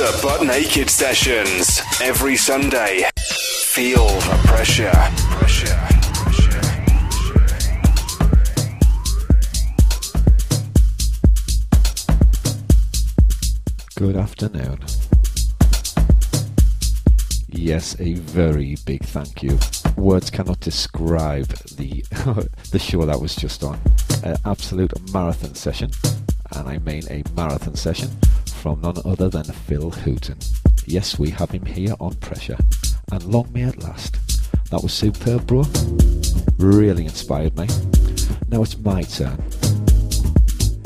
The Buttnaked Sessions. Every Sunday. Feel the pressure. Pressure. Good afternoon. Yes, a very big thank you. Words cannot describe the the show that was just on. An absolute marathon session, and I mean a marathon session from none other than Phil Hooton. Yes, we have him here on pressure, and long may it last. That was superb, bro. Really inspired me. Now it's my turn.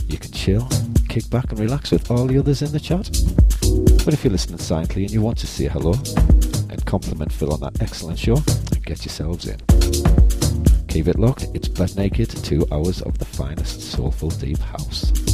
You can chill, kick back and relax with all the others in the chat. But if you're listening silently and you want to say hello and compliment Phil on that excellent show, get yourselves in. Keep it locked, it's Buttnaked, two hours of the finest soulful deep house.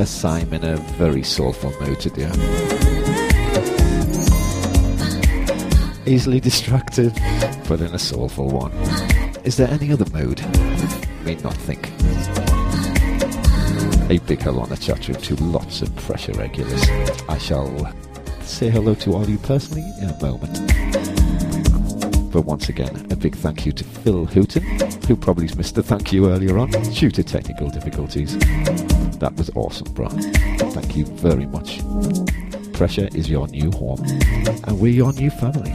Yes, I'm in a very soulful mood today. Easily distracted, but in a soulful one. Is there any other mood? May not think. A big hello on the chat room to lots of pressure regulars. I shall say hello to all you personally in a moment. But once again, a big thank you to Phil Hooton, who probably missed the thank you earlier on due to technical difficulties. That was awesome, bro. Thank you very much. Pressure is your new home, and we're your new family.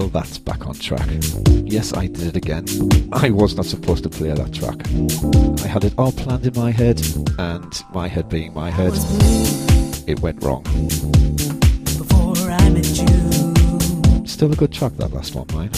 Well, that's back on track. Yes, I did it again. I was not supposed to play that track. I had it all planned in my head, and my head being my head, it went wrong. Still a good track, that last one, mine.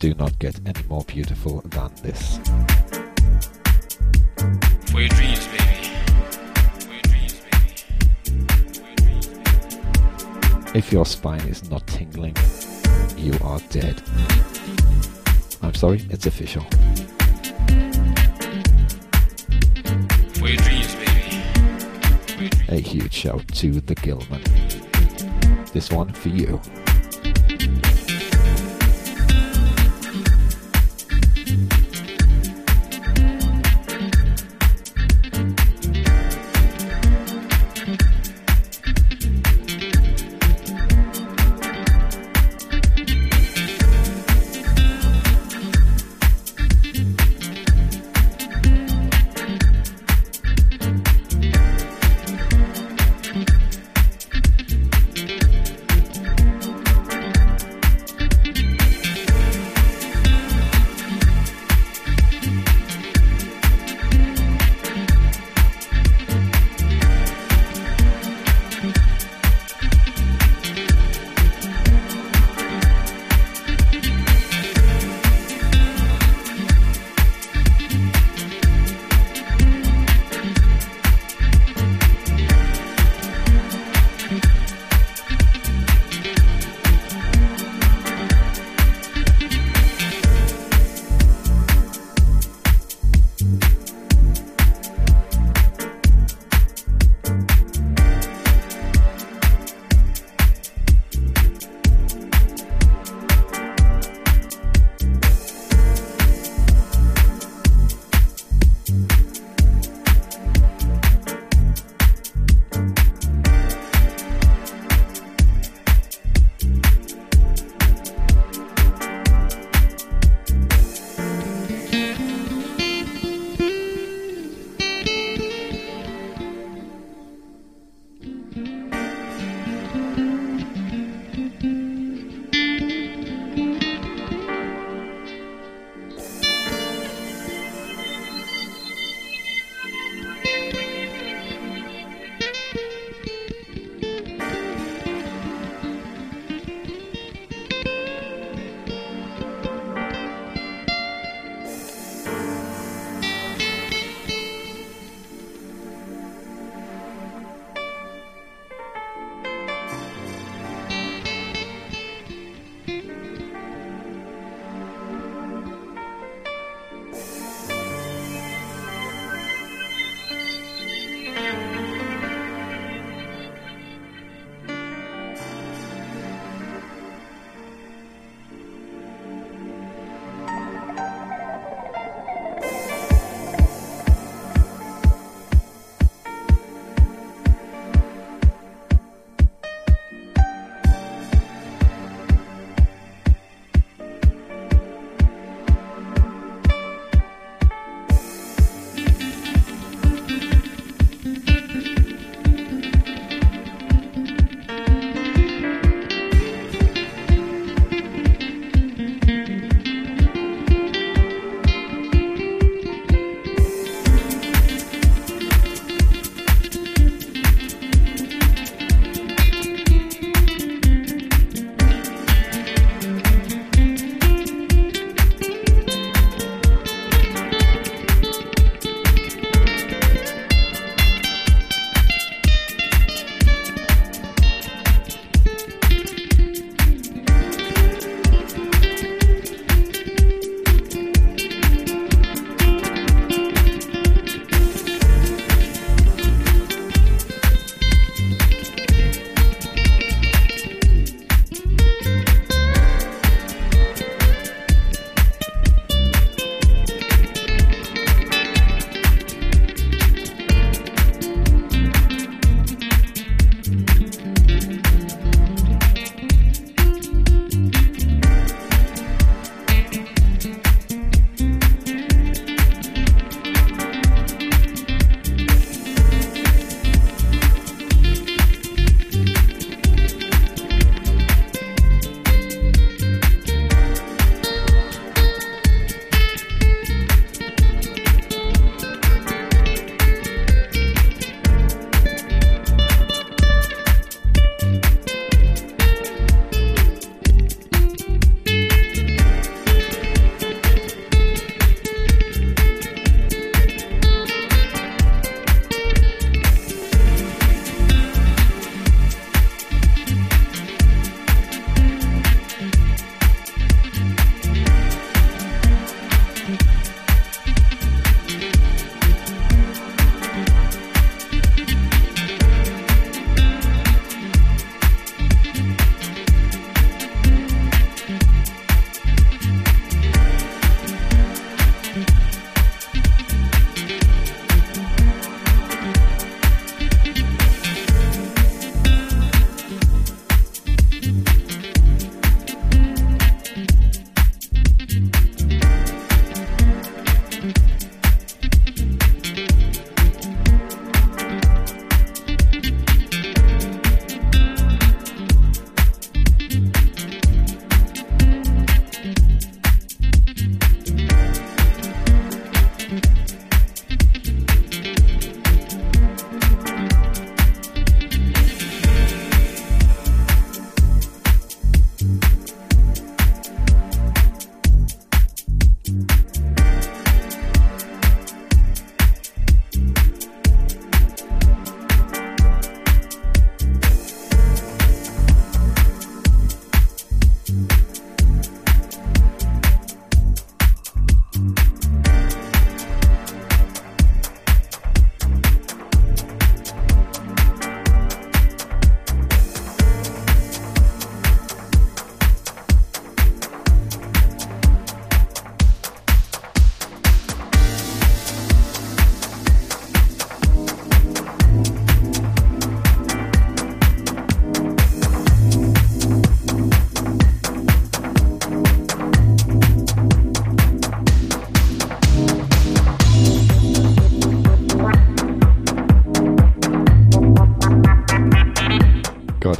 Do not get any more beautiful than this. For your dreams, baby. Your dreams, baby. Your dreams, baby. If your spine is not tingling, you are dead. I'm sorry, it's official. For your dreams, baby. For your dreams. A huge shout to the Gilman. This one for you.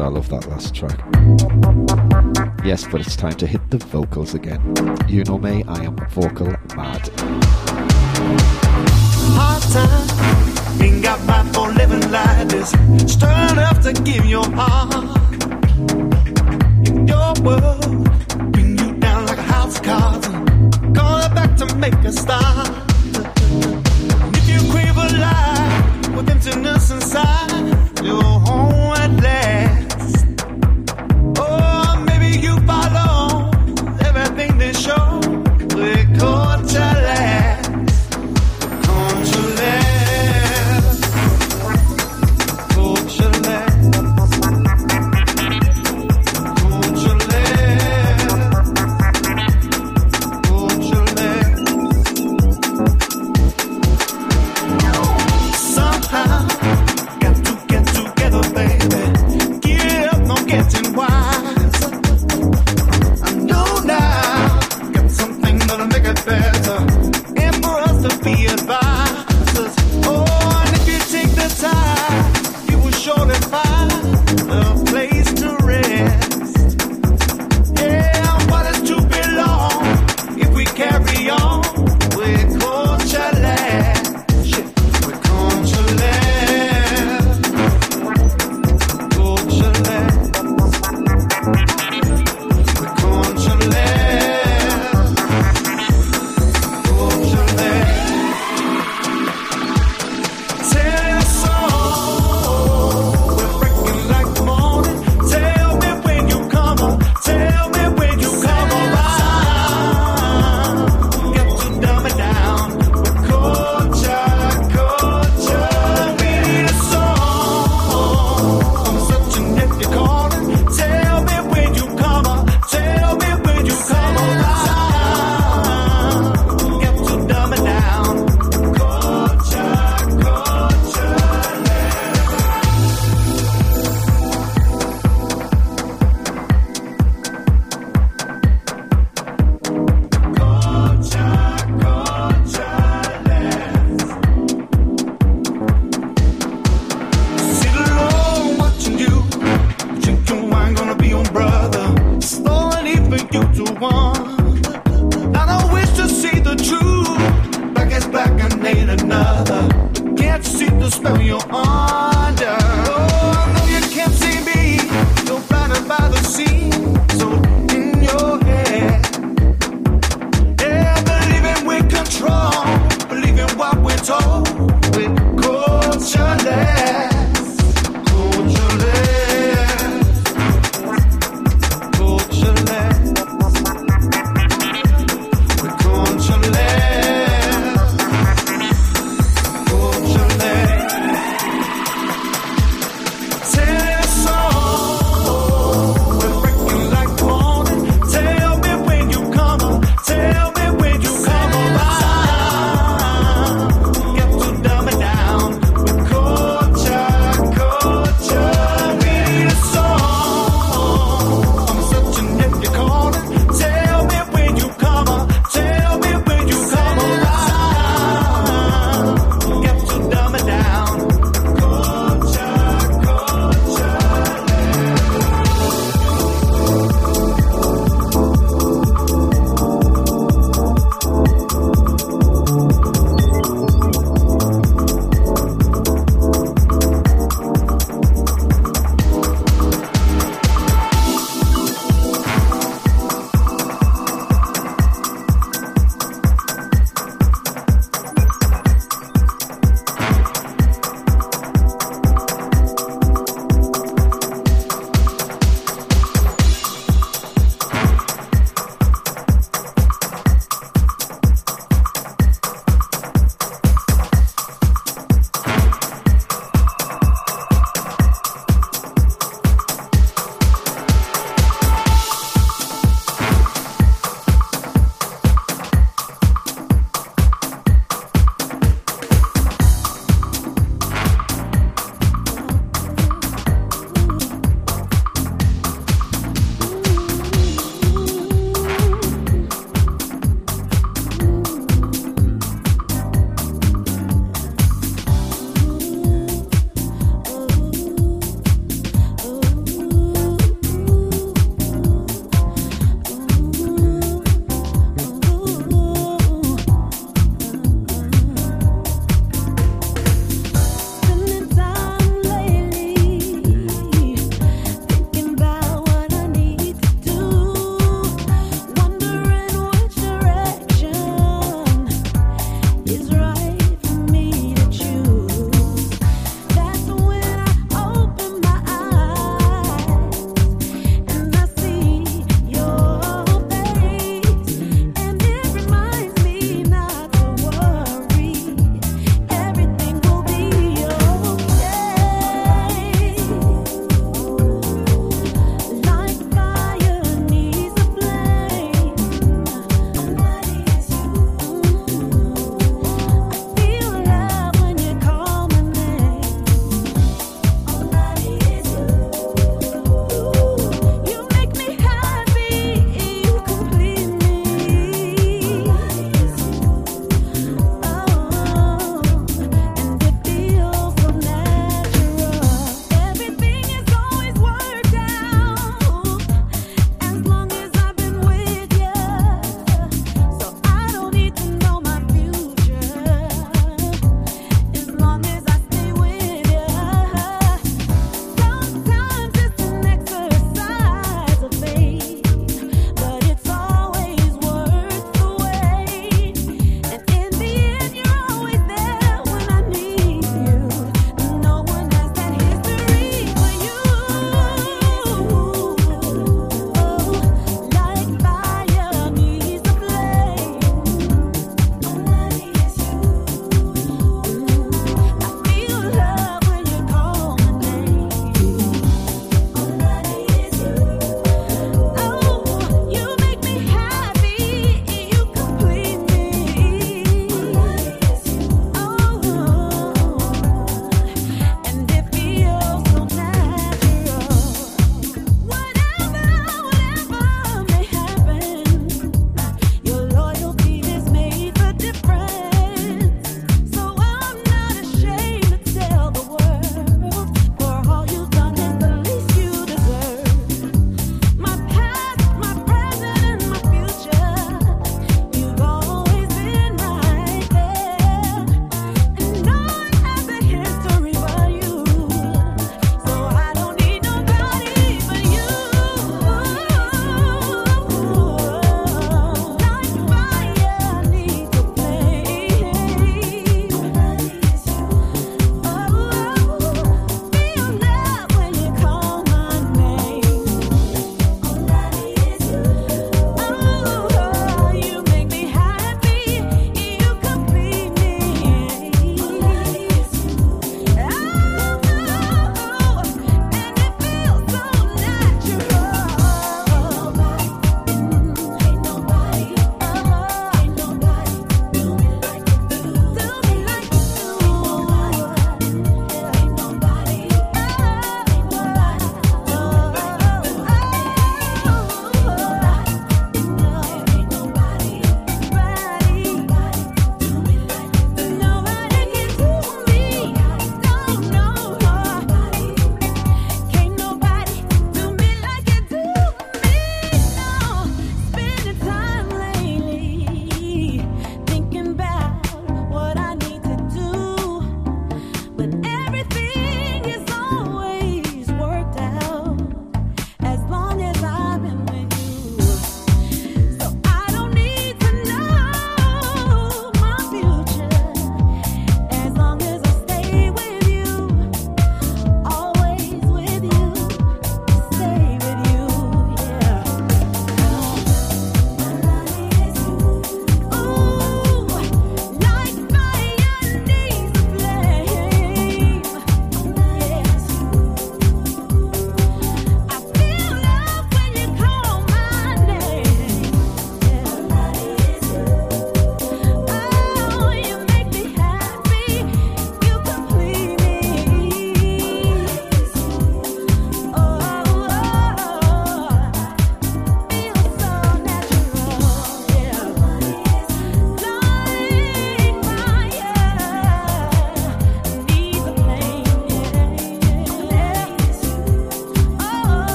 I love that last track. Yes, but it's time to hit the vocals again. You know me, I am vocal mad. Hard time, ain't got right for living like this. Stirred enough to give your heart. In your world, bring you down like a house of cards. Call it back to make a start. If you crave a lie with emptiness inside, you're home.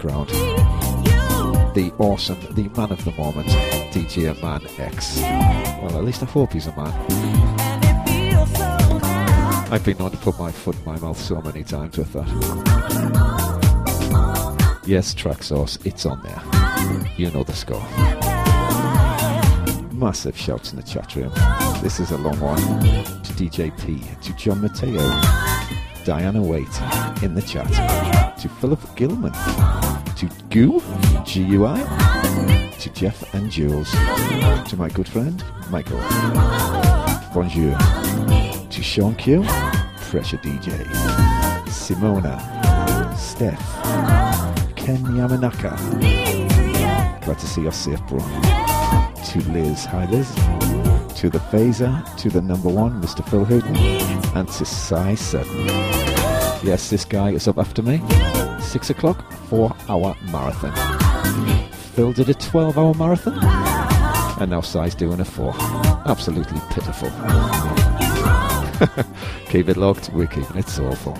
Background. The awesome, the man of the moment, DJ Man X. Well, at least I hope he's a man. I've been known to put my foot in my mouth so many times with that. Yes, track source, it's on there. You know the score. Massive shouts in the chat room. This is a long one. To DJ P, to John Mateo, Diana Waite in the chat, to Philip Gilman, to Goo, GUI, to Jeff and Jules, to my good friend Michael. Bonjour. To Sean Q, Pressure DJ, Simona, Steph, Ken Yamanaka. Glad to see you safe, bro. To Liz, hi Liz. To the phaser, to the number one, Mr. Phil Hooten, and to 7. Yes, this guy is up after me. Six o'clock, four hour marathon. Phil did a 12 hour marathon, and now Sai's doing a four. Absolutely pitiful. Keep it locked, we're keeping it soulful.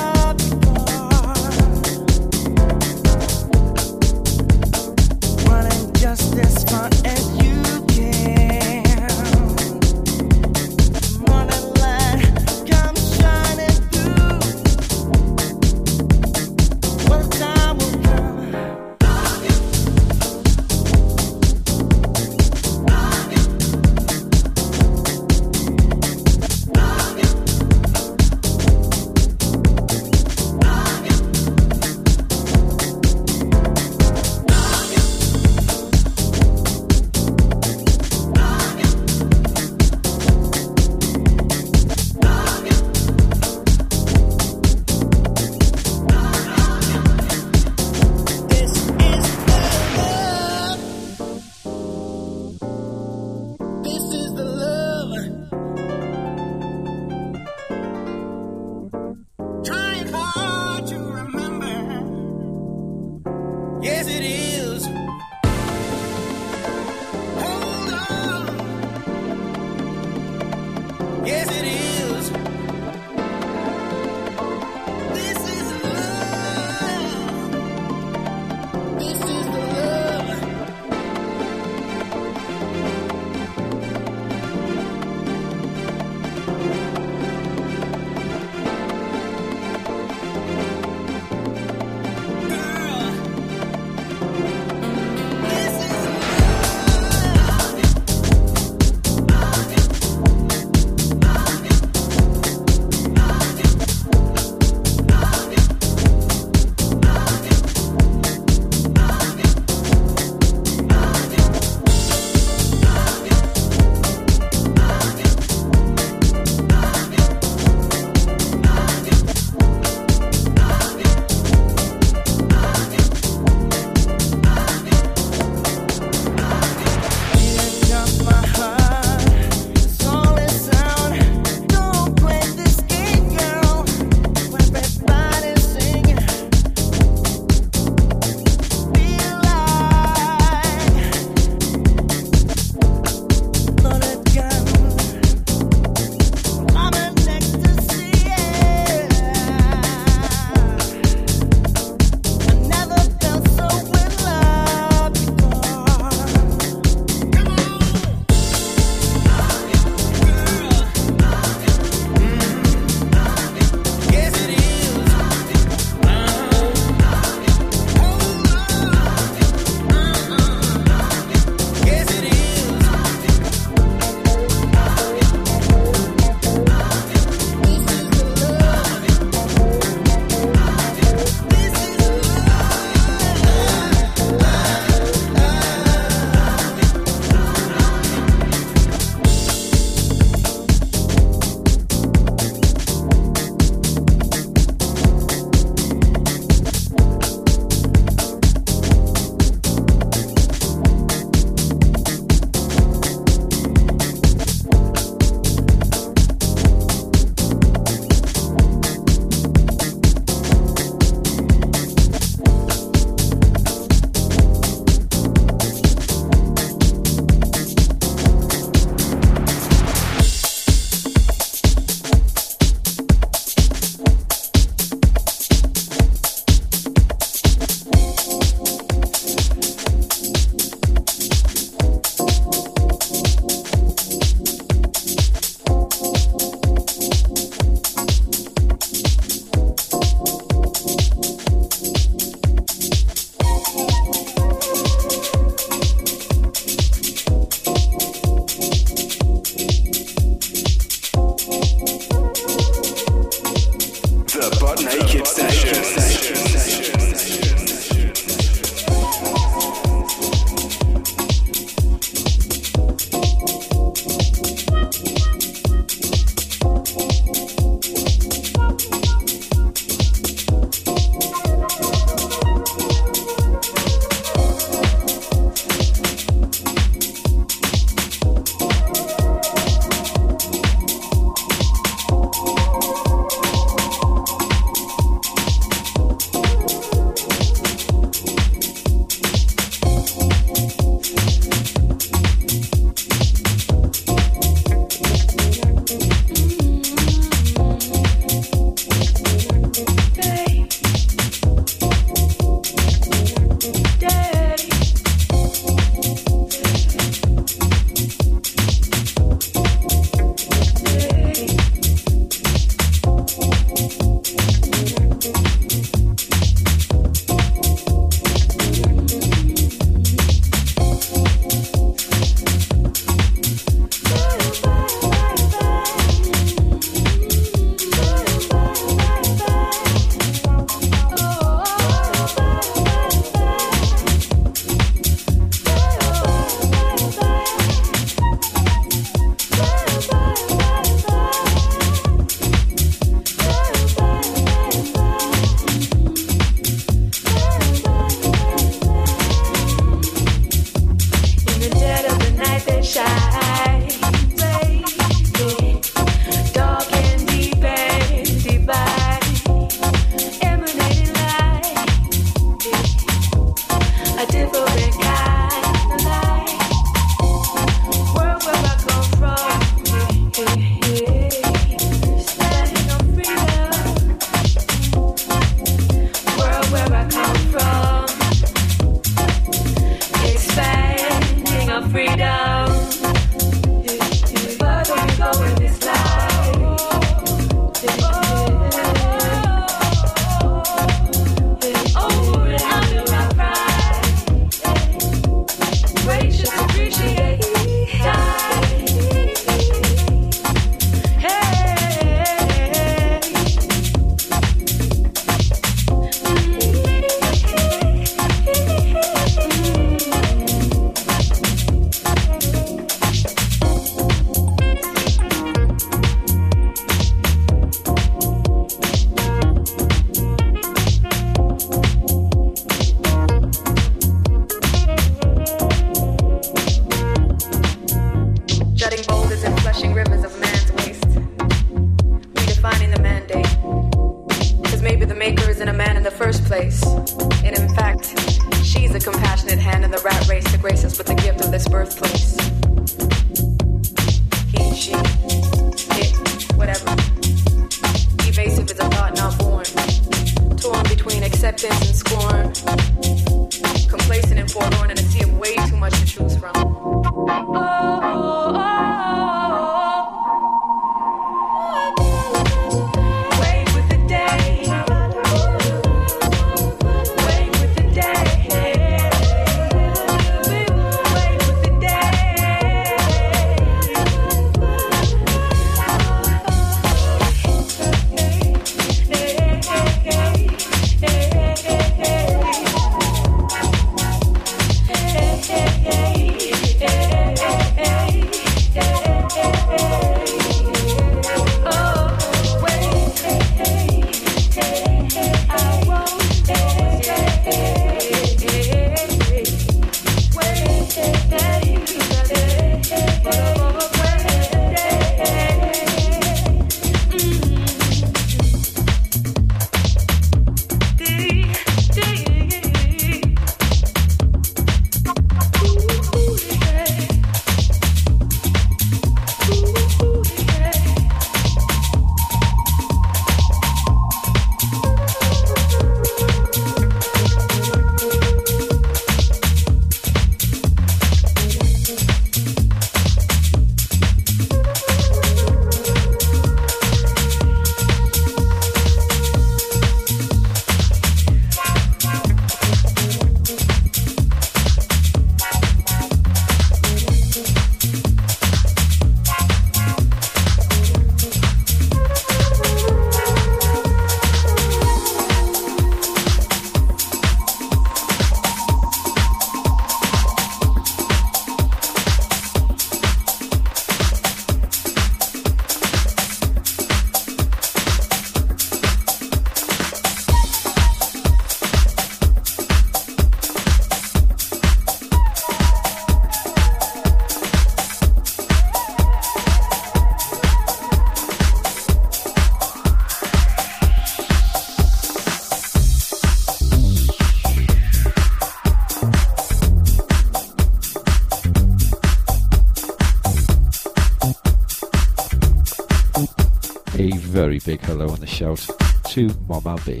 big hello and a shout to Mama B.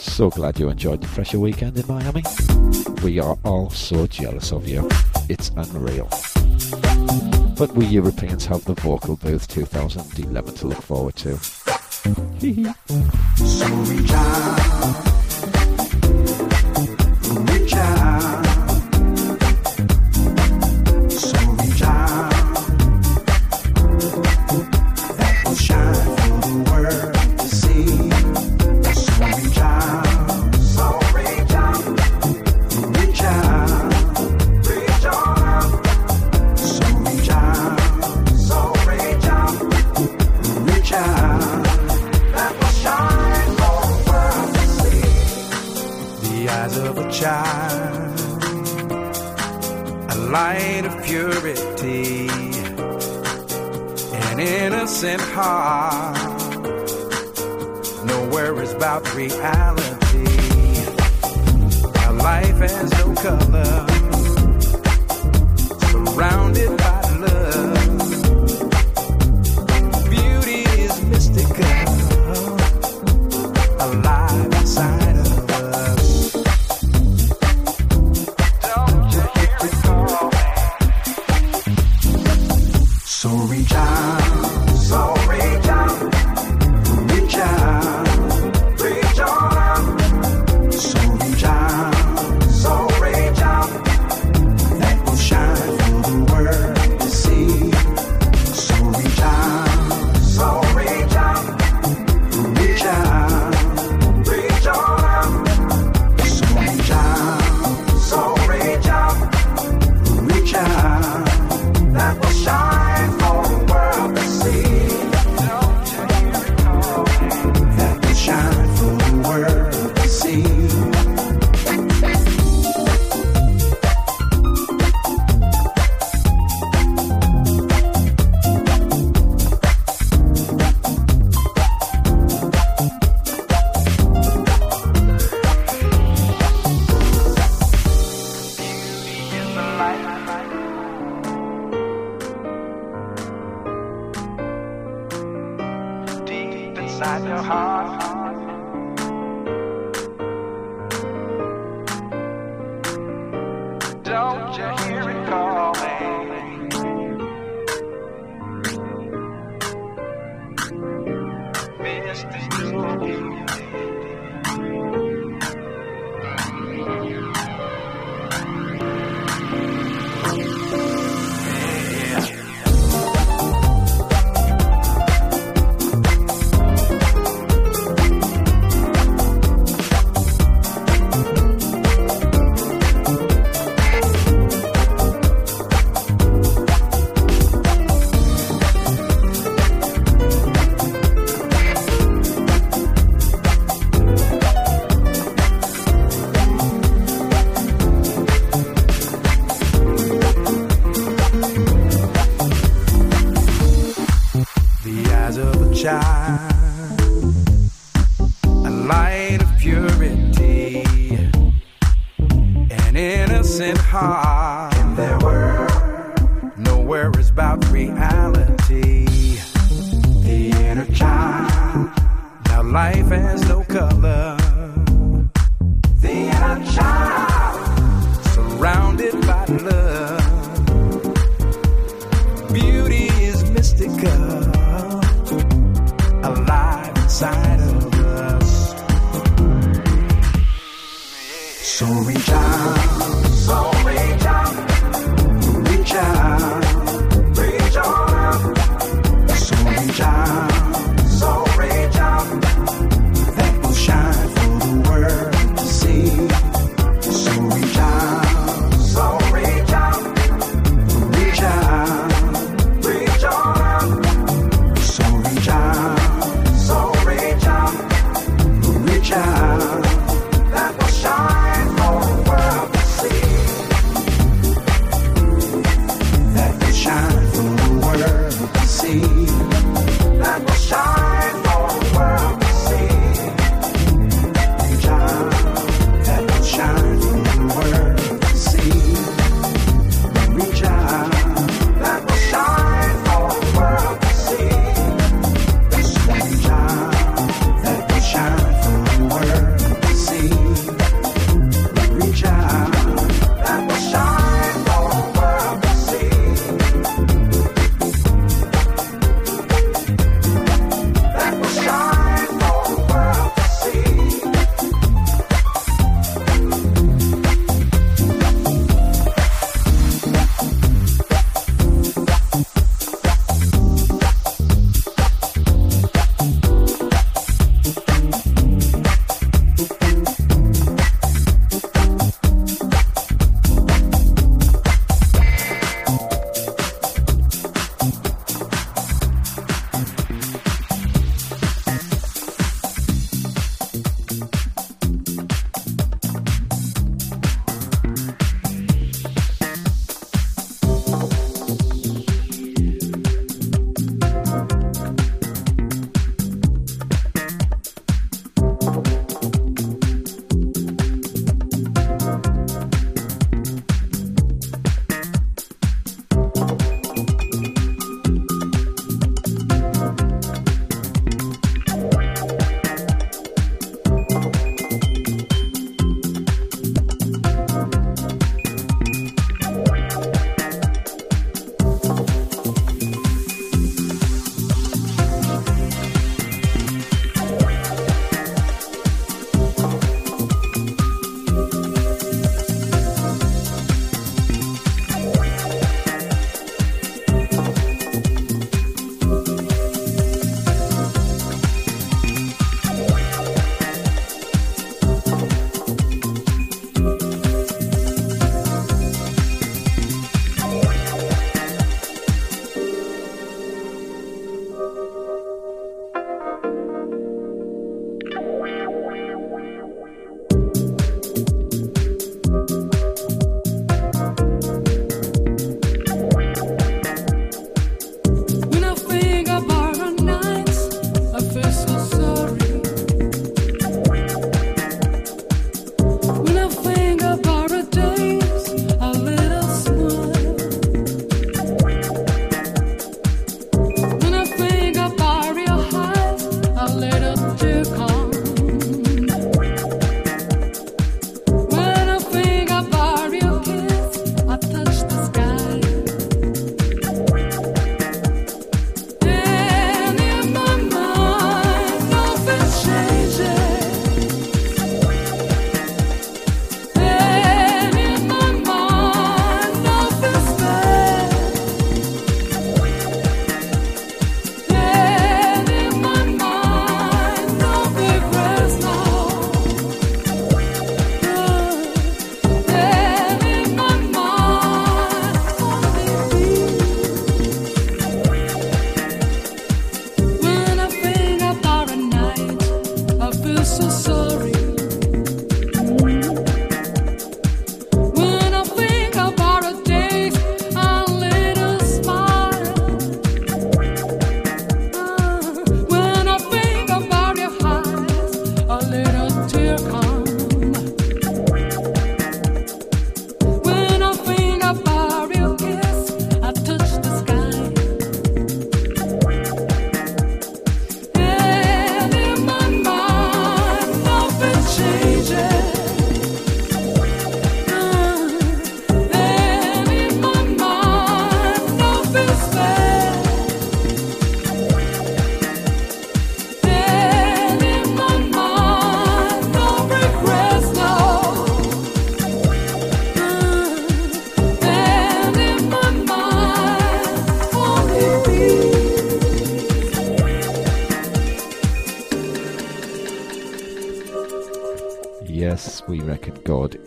So glad you enjoyed the pressure weekend in Miami. We are all so jealous of you. It's unreal. But we Europeans have the Vocal Booth 2011 to look forward to. so business.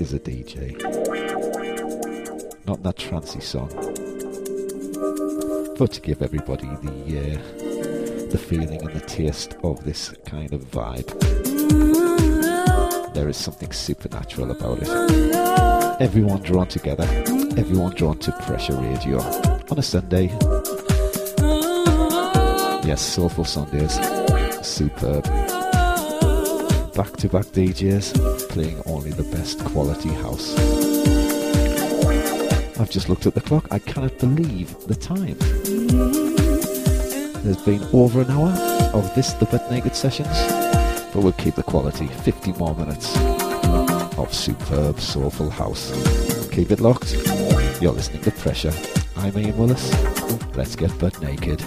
Is a DJ. Not that trancy song, but to give everybody the uh, the feeling and the taste of this kind of vibe. There is something supernatural about it. Everyone drawn together, everyone drawn to Pressure Radio on a Sunday. Yes, Soulful Sundays, superb. Back to back DJs playing only the best quality house. I've just looked at the clock, I cannot believe the time. There's been over an hour of this, the Buttnaked Sessions, but we'll keep the quality. 50 more minutes of superb soulful house. Keep it locked. You're listening to Pressure. I'm Iain Willis. Let's get butt naked.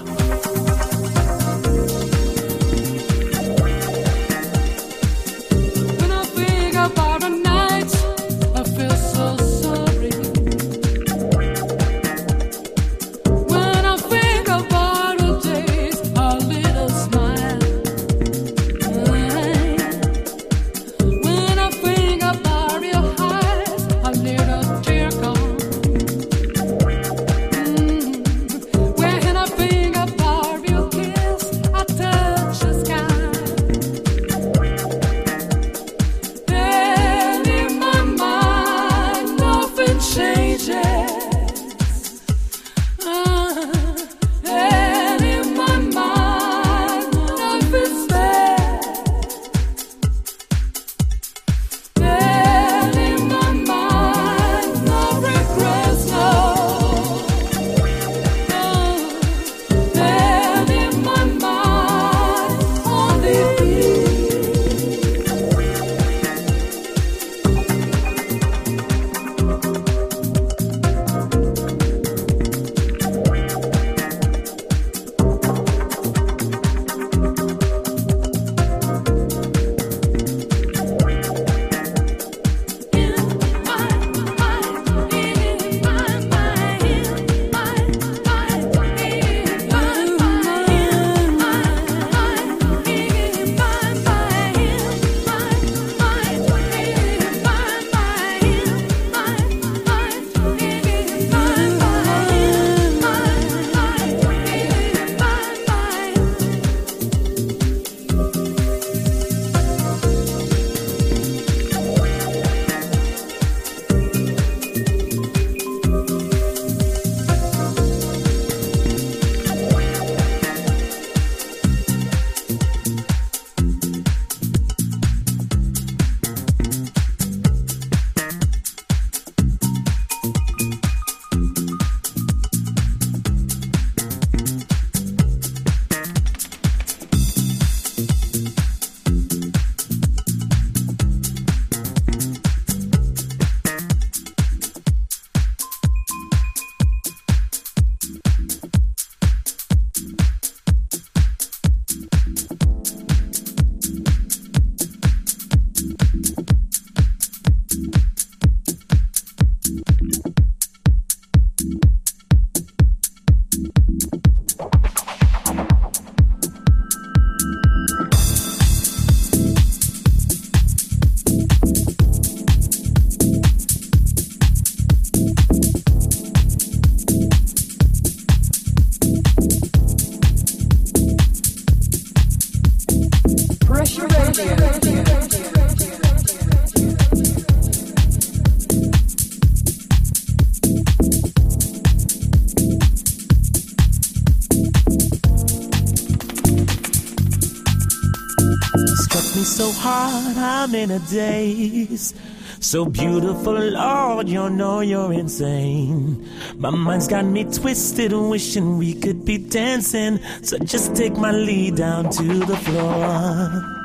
Hard, I'm in a daze. So beautiful, Lord, you know you're insane. My mind's got me twisted, wishing we could be dancing. So just take my lead down to the floor.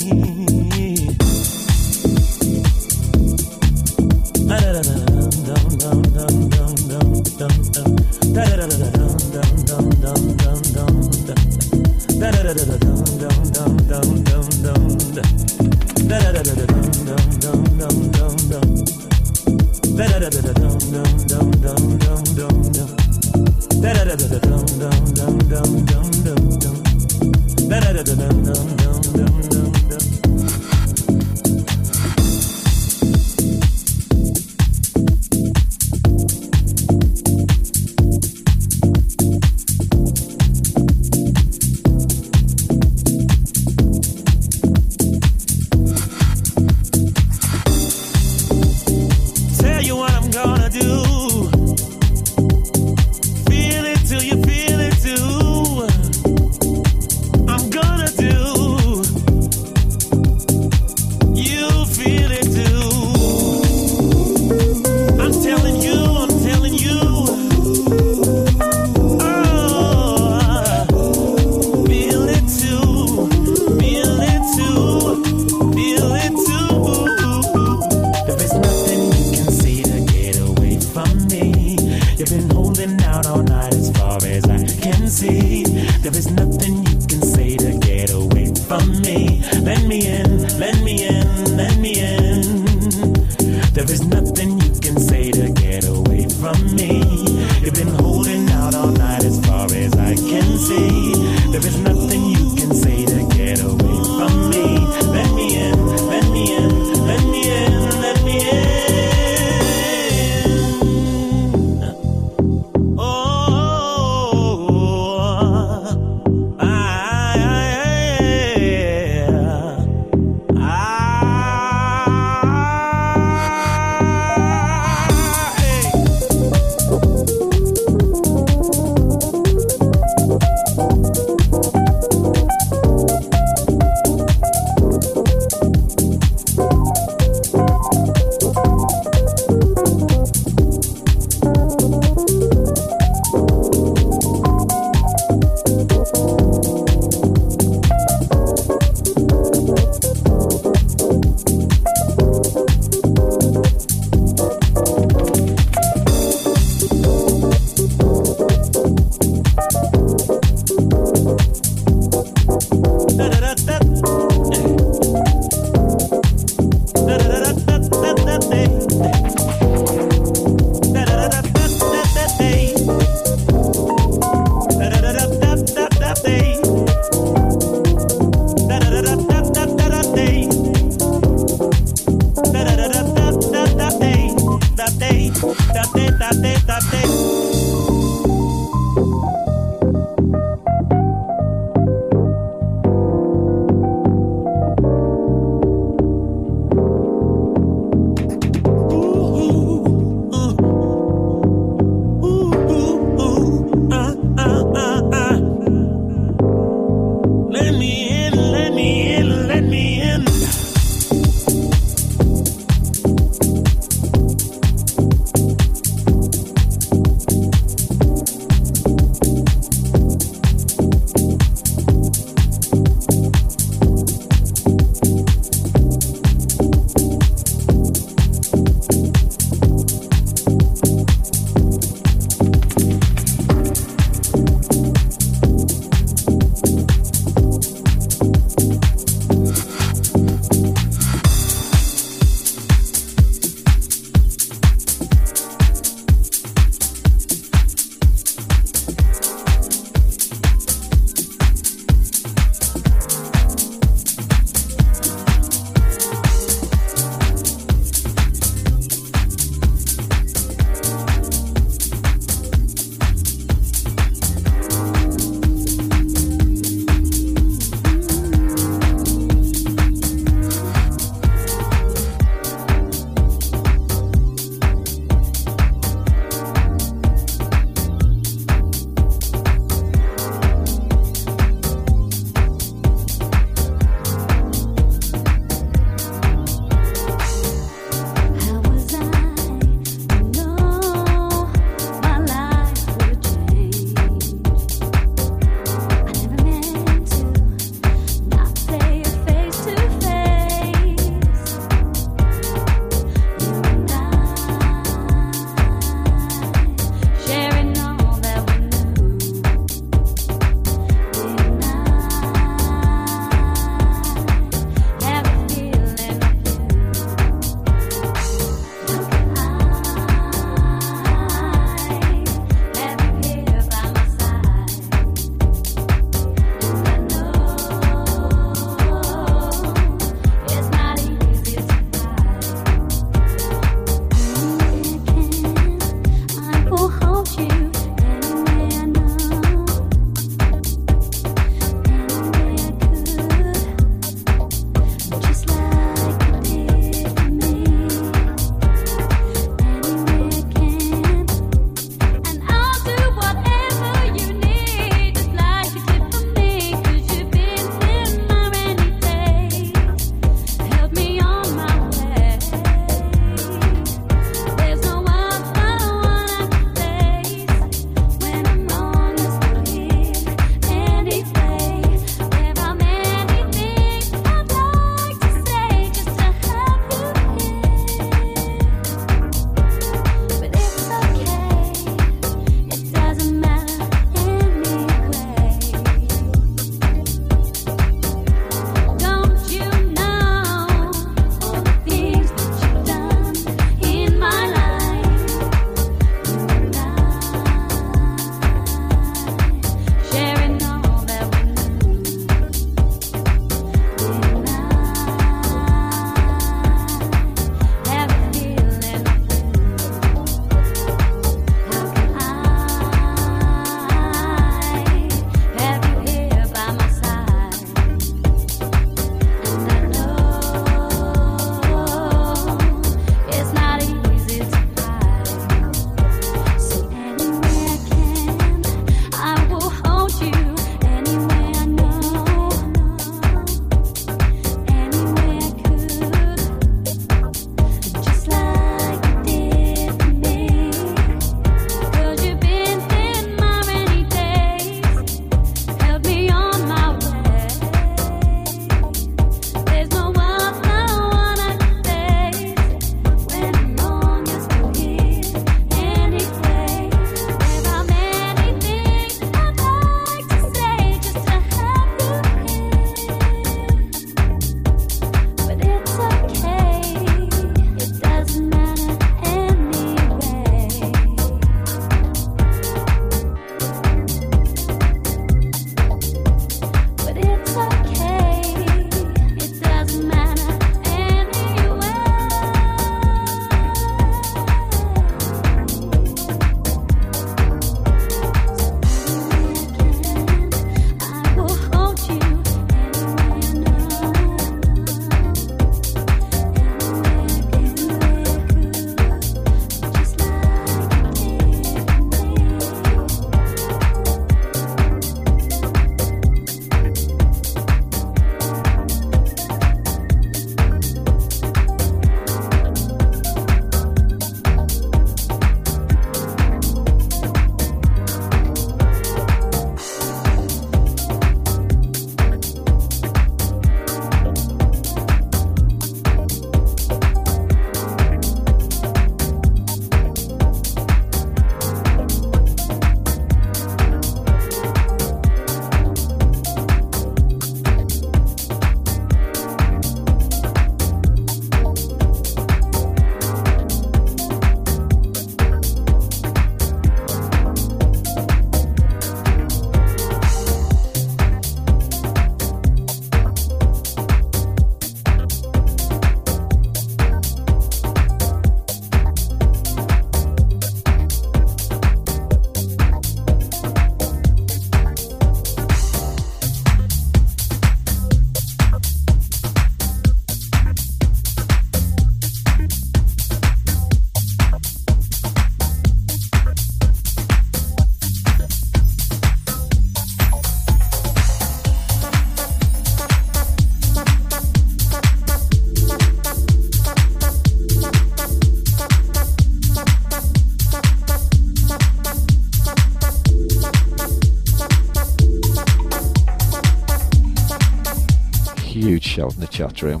chat room.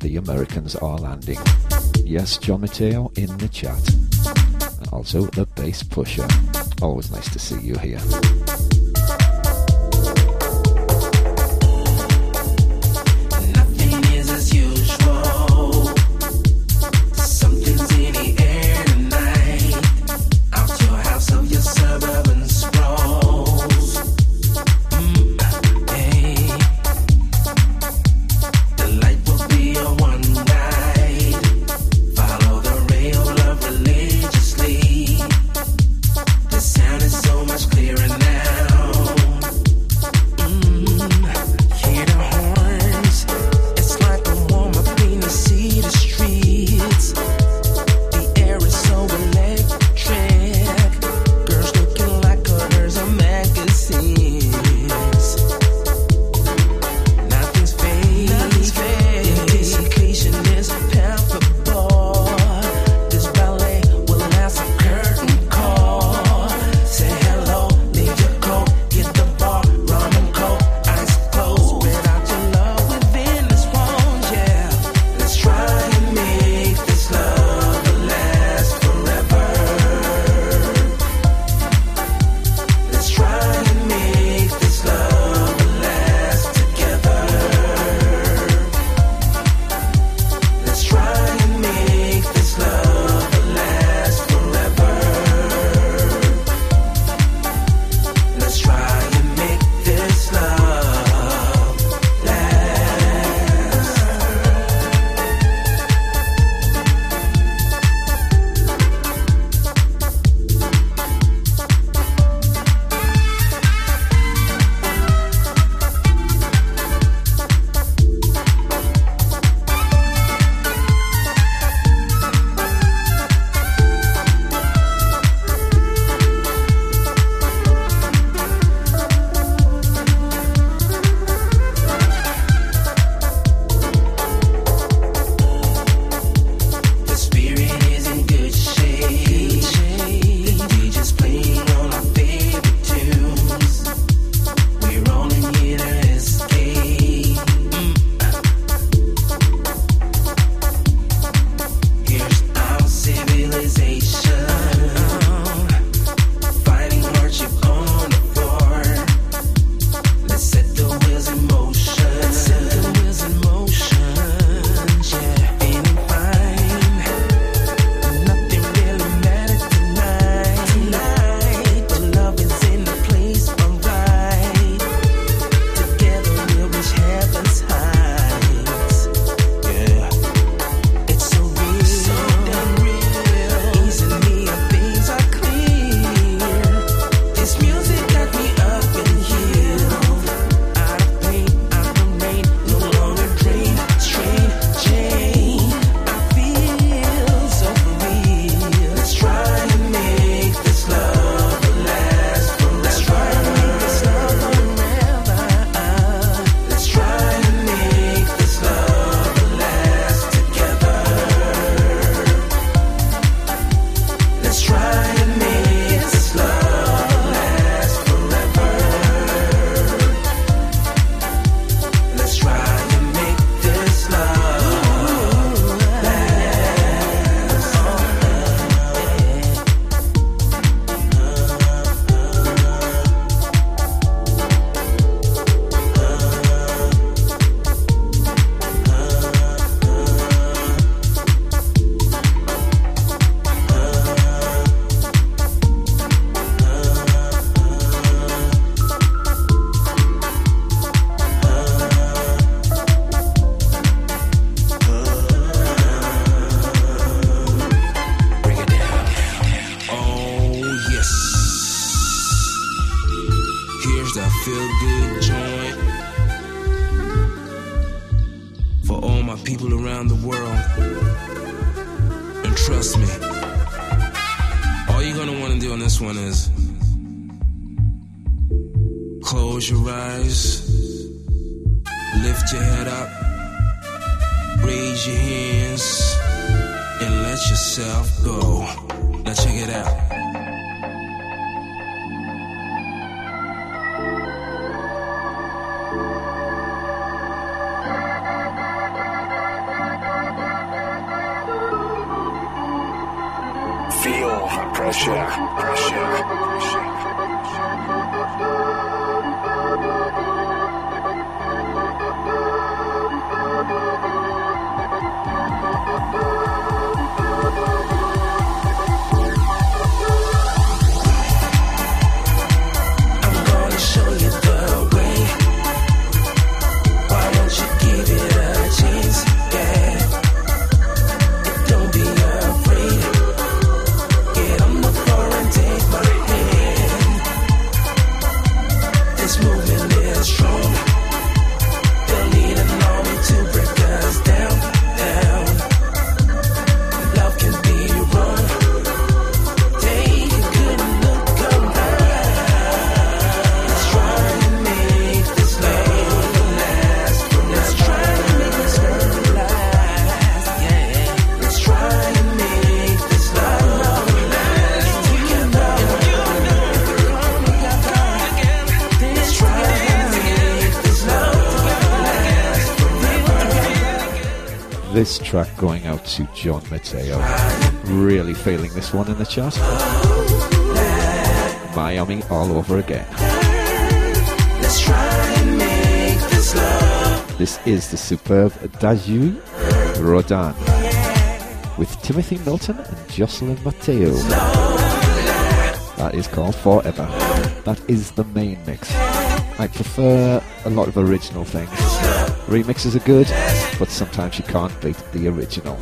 The Americans are landing. Yes, John Matteo in the chat. And also the bass pusher. Always nice to see you here. Pressure, pressure, pressure. Track going out to John Mateo. Really feeling this one in the chat. Miami all over again. Let's try and make this love. This is the superb Daju Rodan with Timothy Milton and Jocelyn Mateo. That is called Forever. That is the main mix. I prefer a lot of original things. Remixes are good, but sometimes you can't beat the original.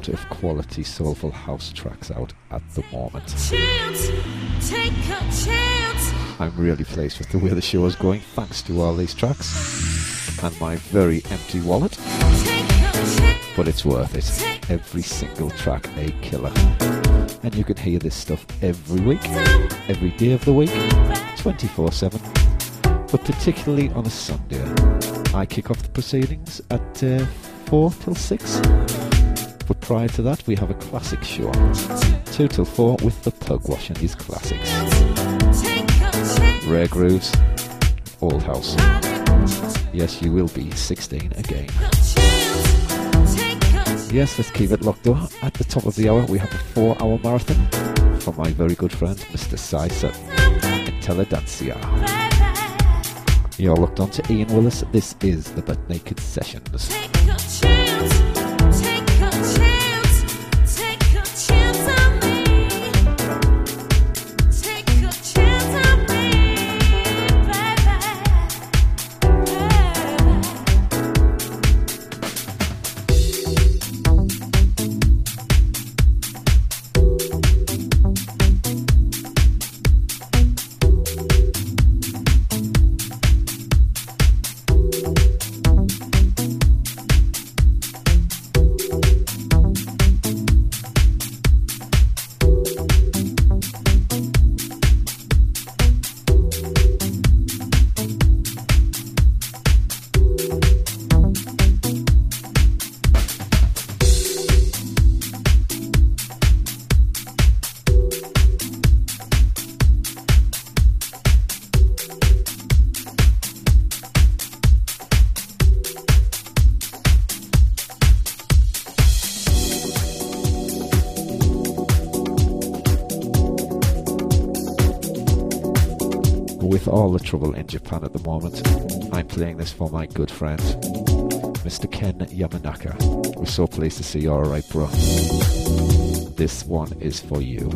Amount of quality soulful house tracks out at the moment. Chance, take a chance. I'm really pleased with the way the show is going thanks to all these tracks and my very empty wallet. Take a chance. But it's worth it. Every single track a killer. And you can hear this stuff every week, every day of the week, 24 7. But particularly on a Sunday. I kick off the proceedings at uh, 4 till 6. But prior to that, we have a classic show. 2 till 4 with the Pugwash and his classics. Rare grooves, old house. Yes, you will be 16 again. Yes, let's keep it locked. At the top of the hour, we have a four hour marathon from my very good friend, Mr. Cy Sutton, Intellidancia. You're locked on to Iain Willis. This is the Butt Naked Sessions. All the trouble in Japan at the moment, I'm playing this for my good friend, Mr. Ken Yamanaka. We're so pleased to see you alright, bro. This one is for you.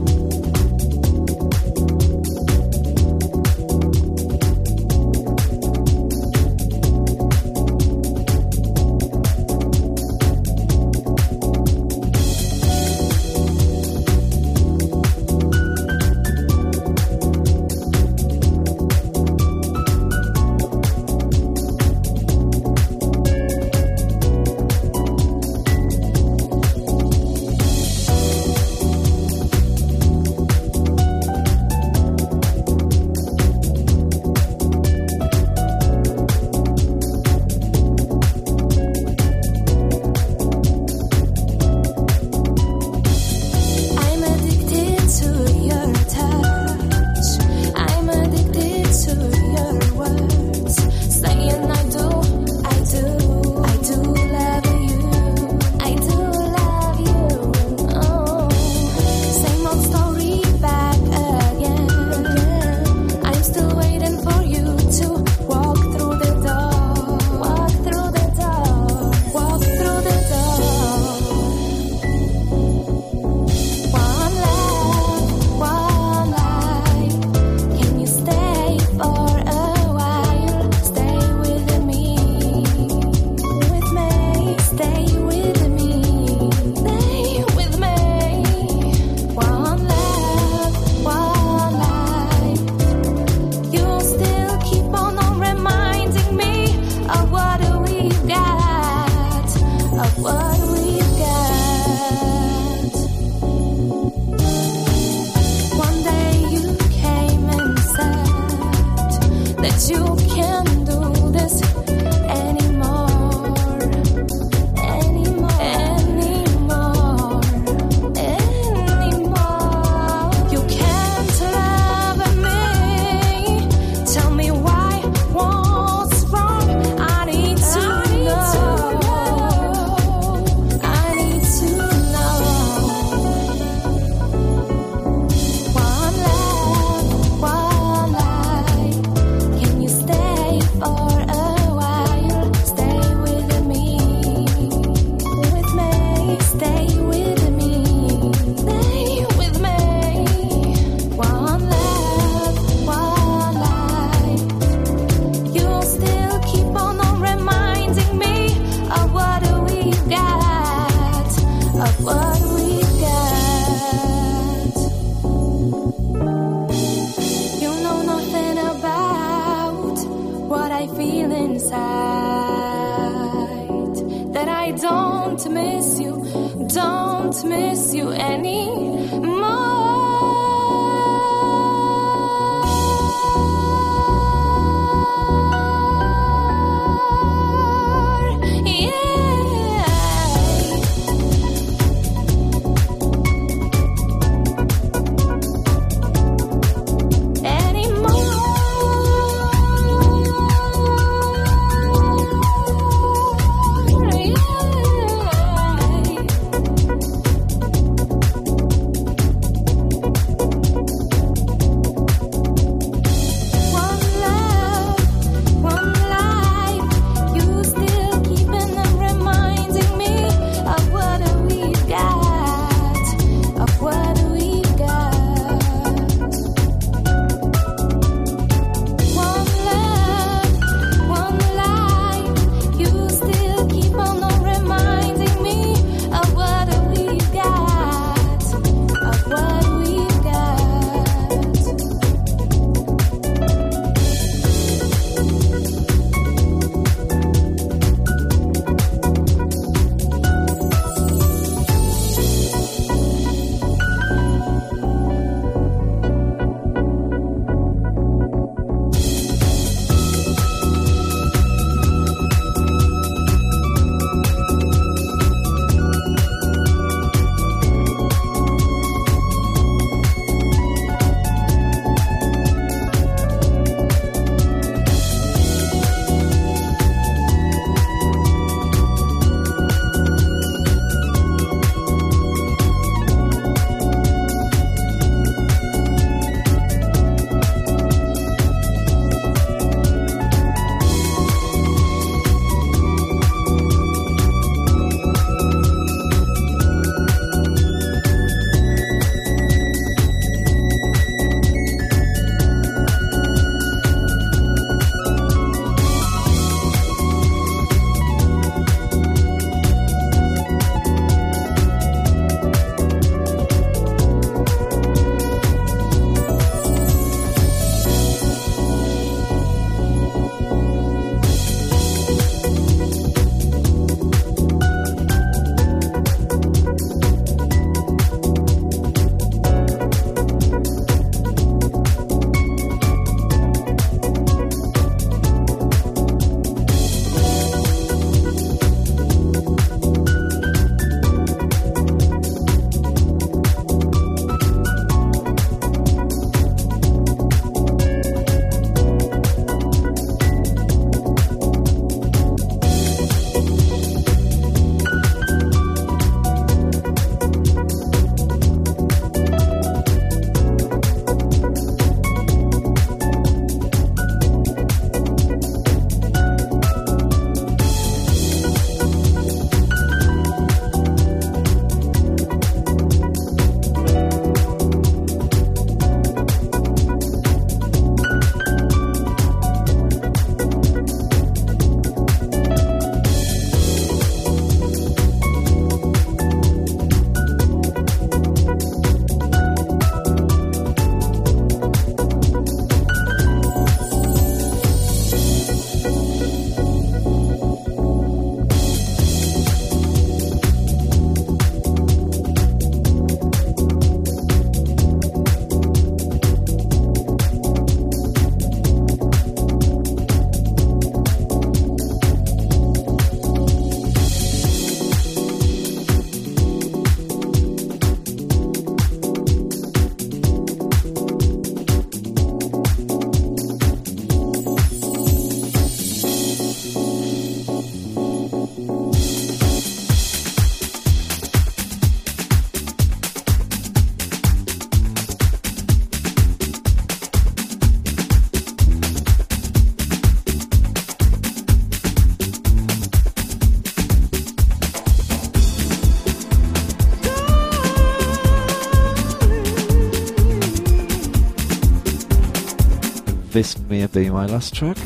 May be my last track.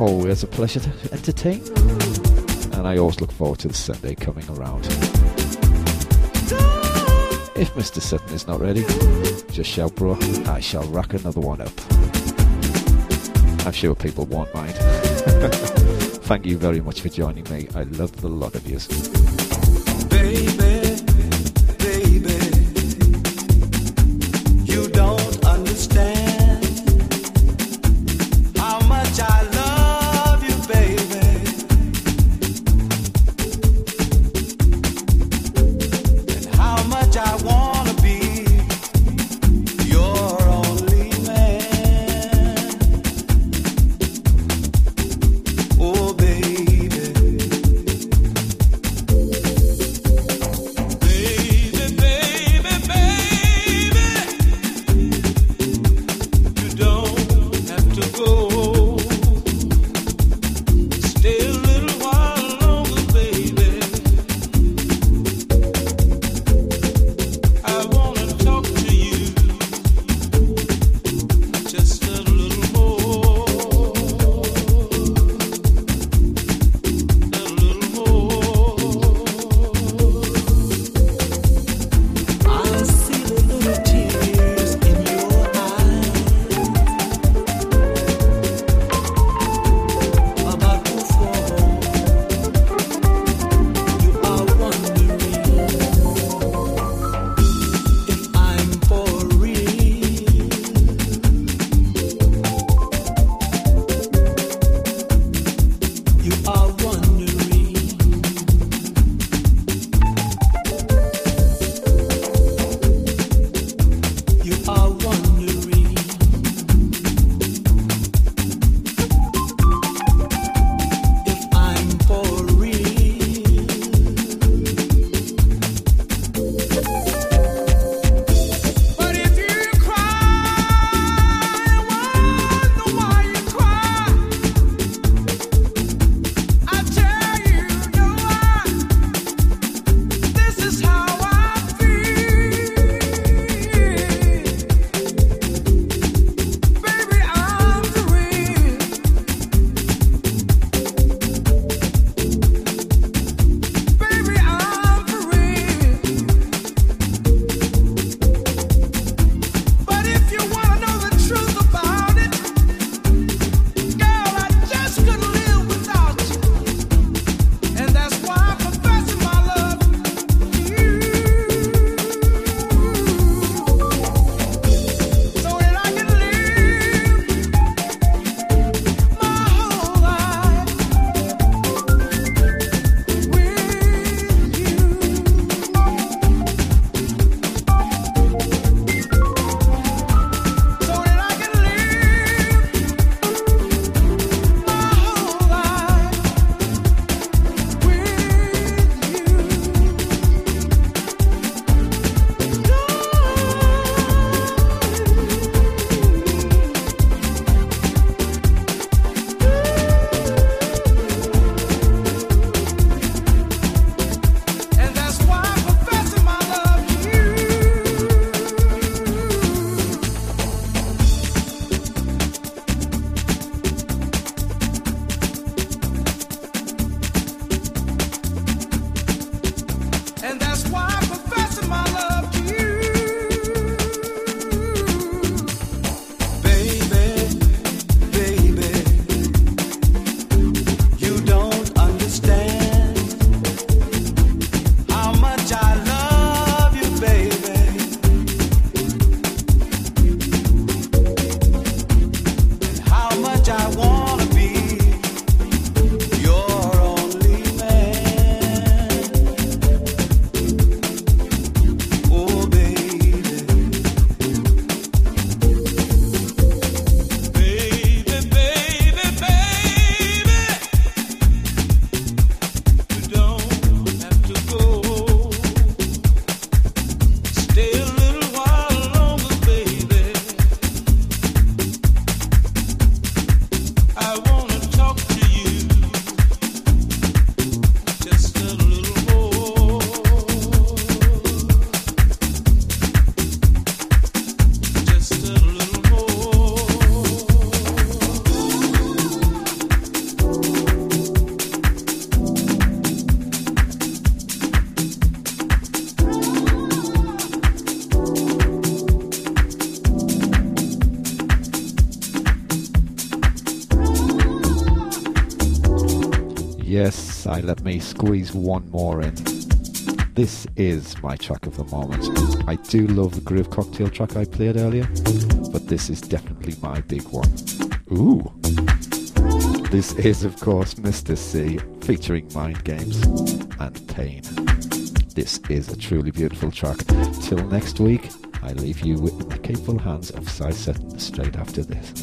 Always a pleasure to entertain. And I always look forward to the Sunday coming around. If Mr. Sutton is not ready, just shout, bro. I shall rack another one up. I'm sure people won't mind. Thank you very much for joining me. I love the lot of you. Baby, baby, you don't squeeze one more in. This is my track of the moment. I do love the Groove Cocktail track I played earlier, but this is definitely my big one. Ooh. This is, of course, Mr. C featuring Mind Games and Pain. This is a truly beautiful track. Till next week, I leave you in the capable hands of Cy Sutton straight after this.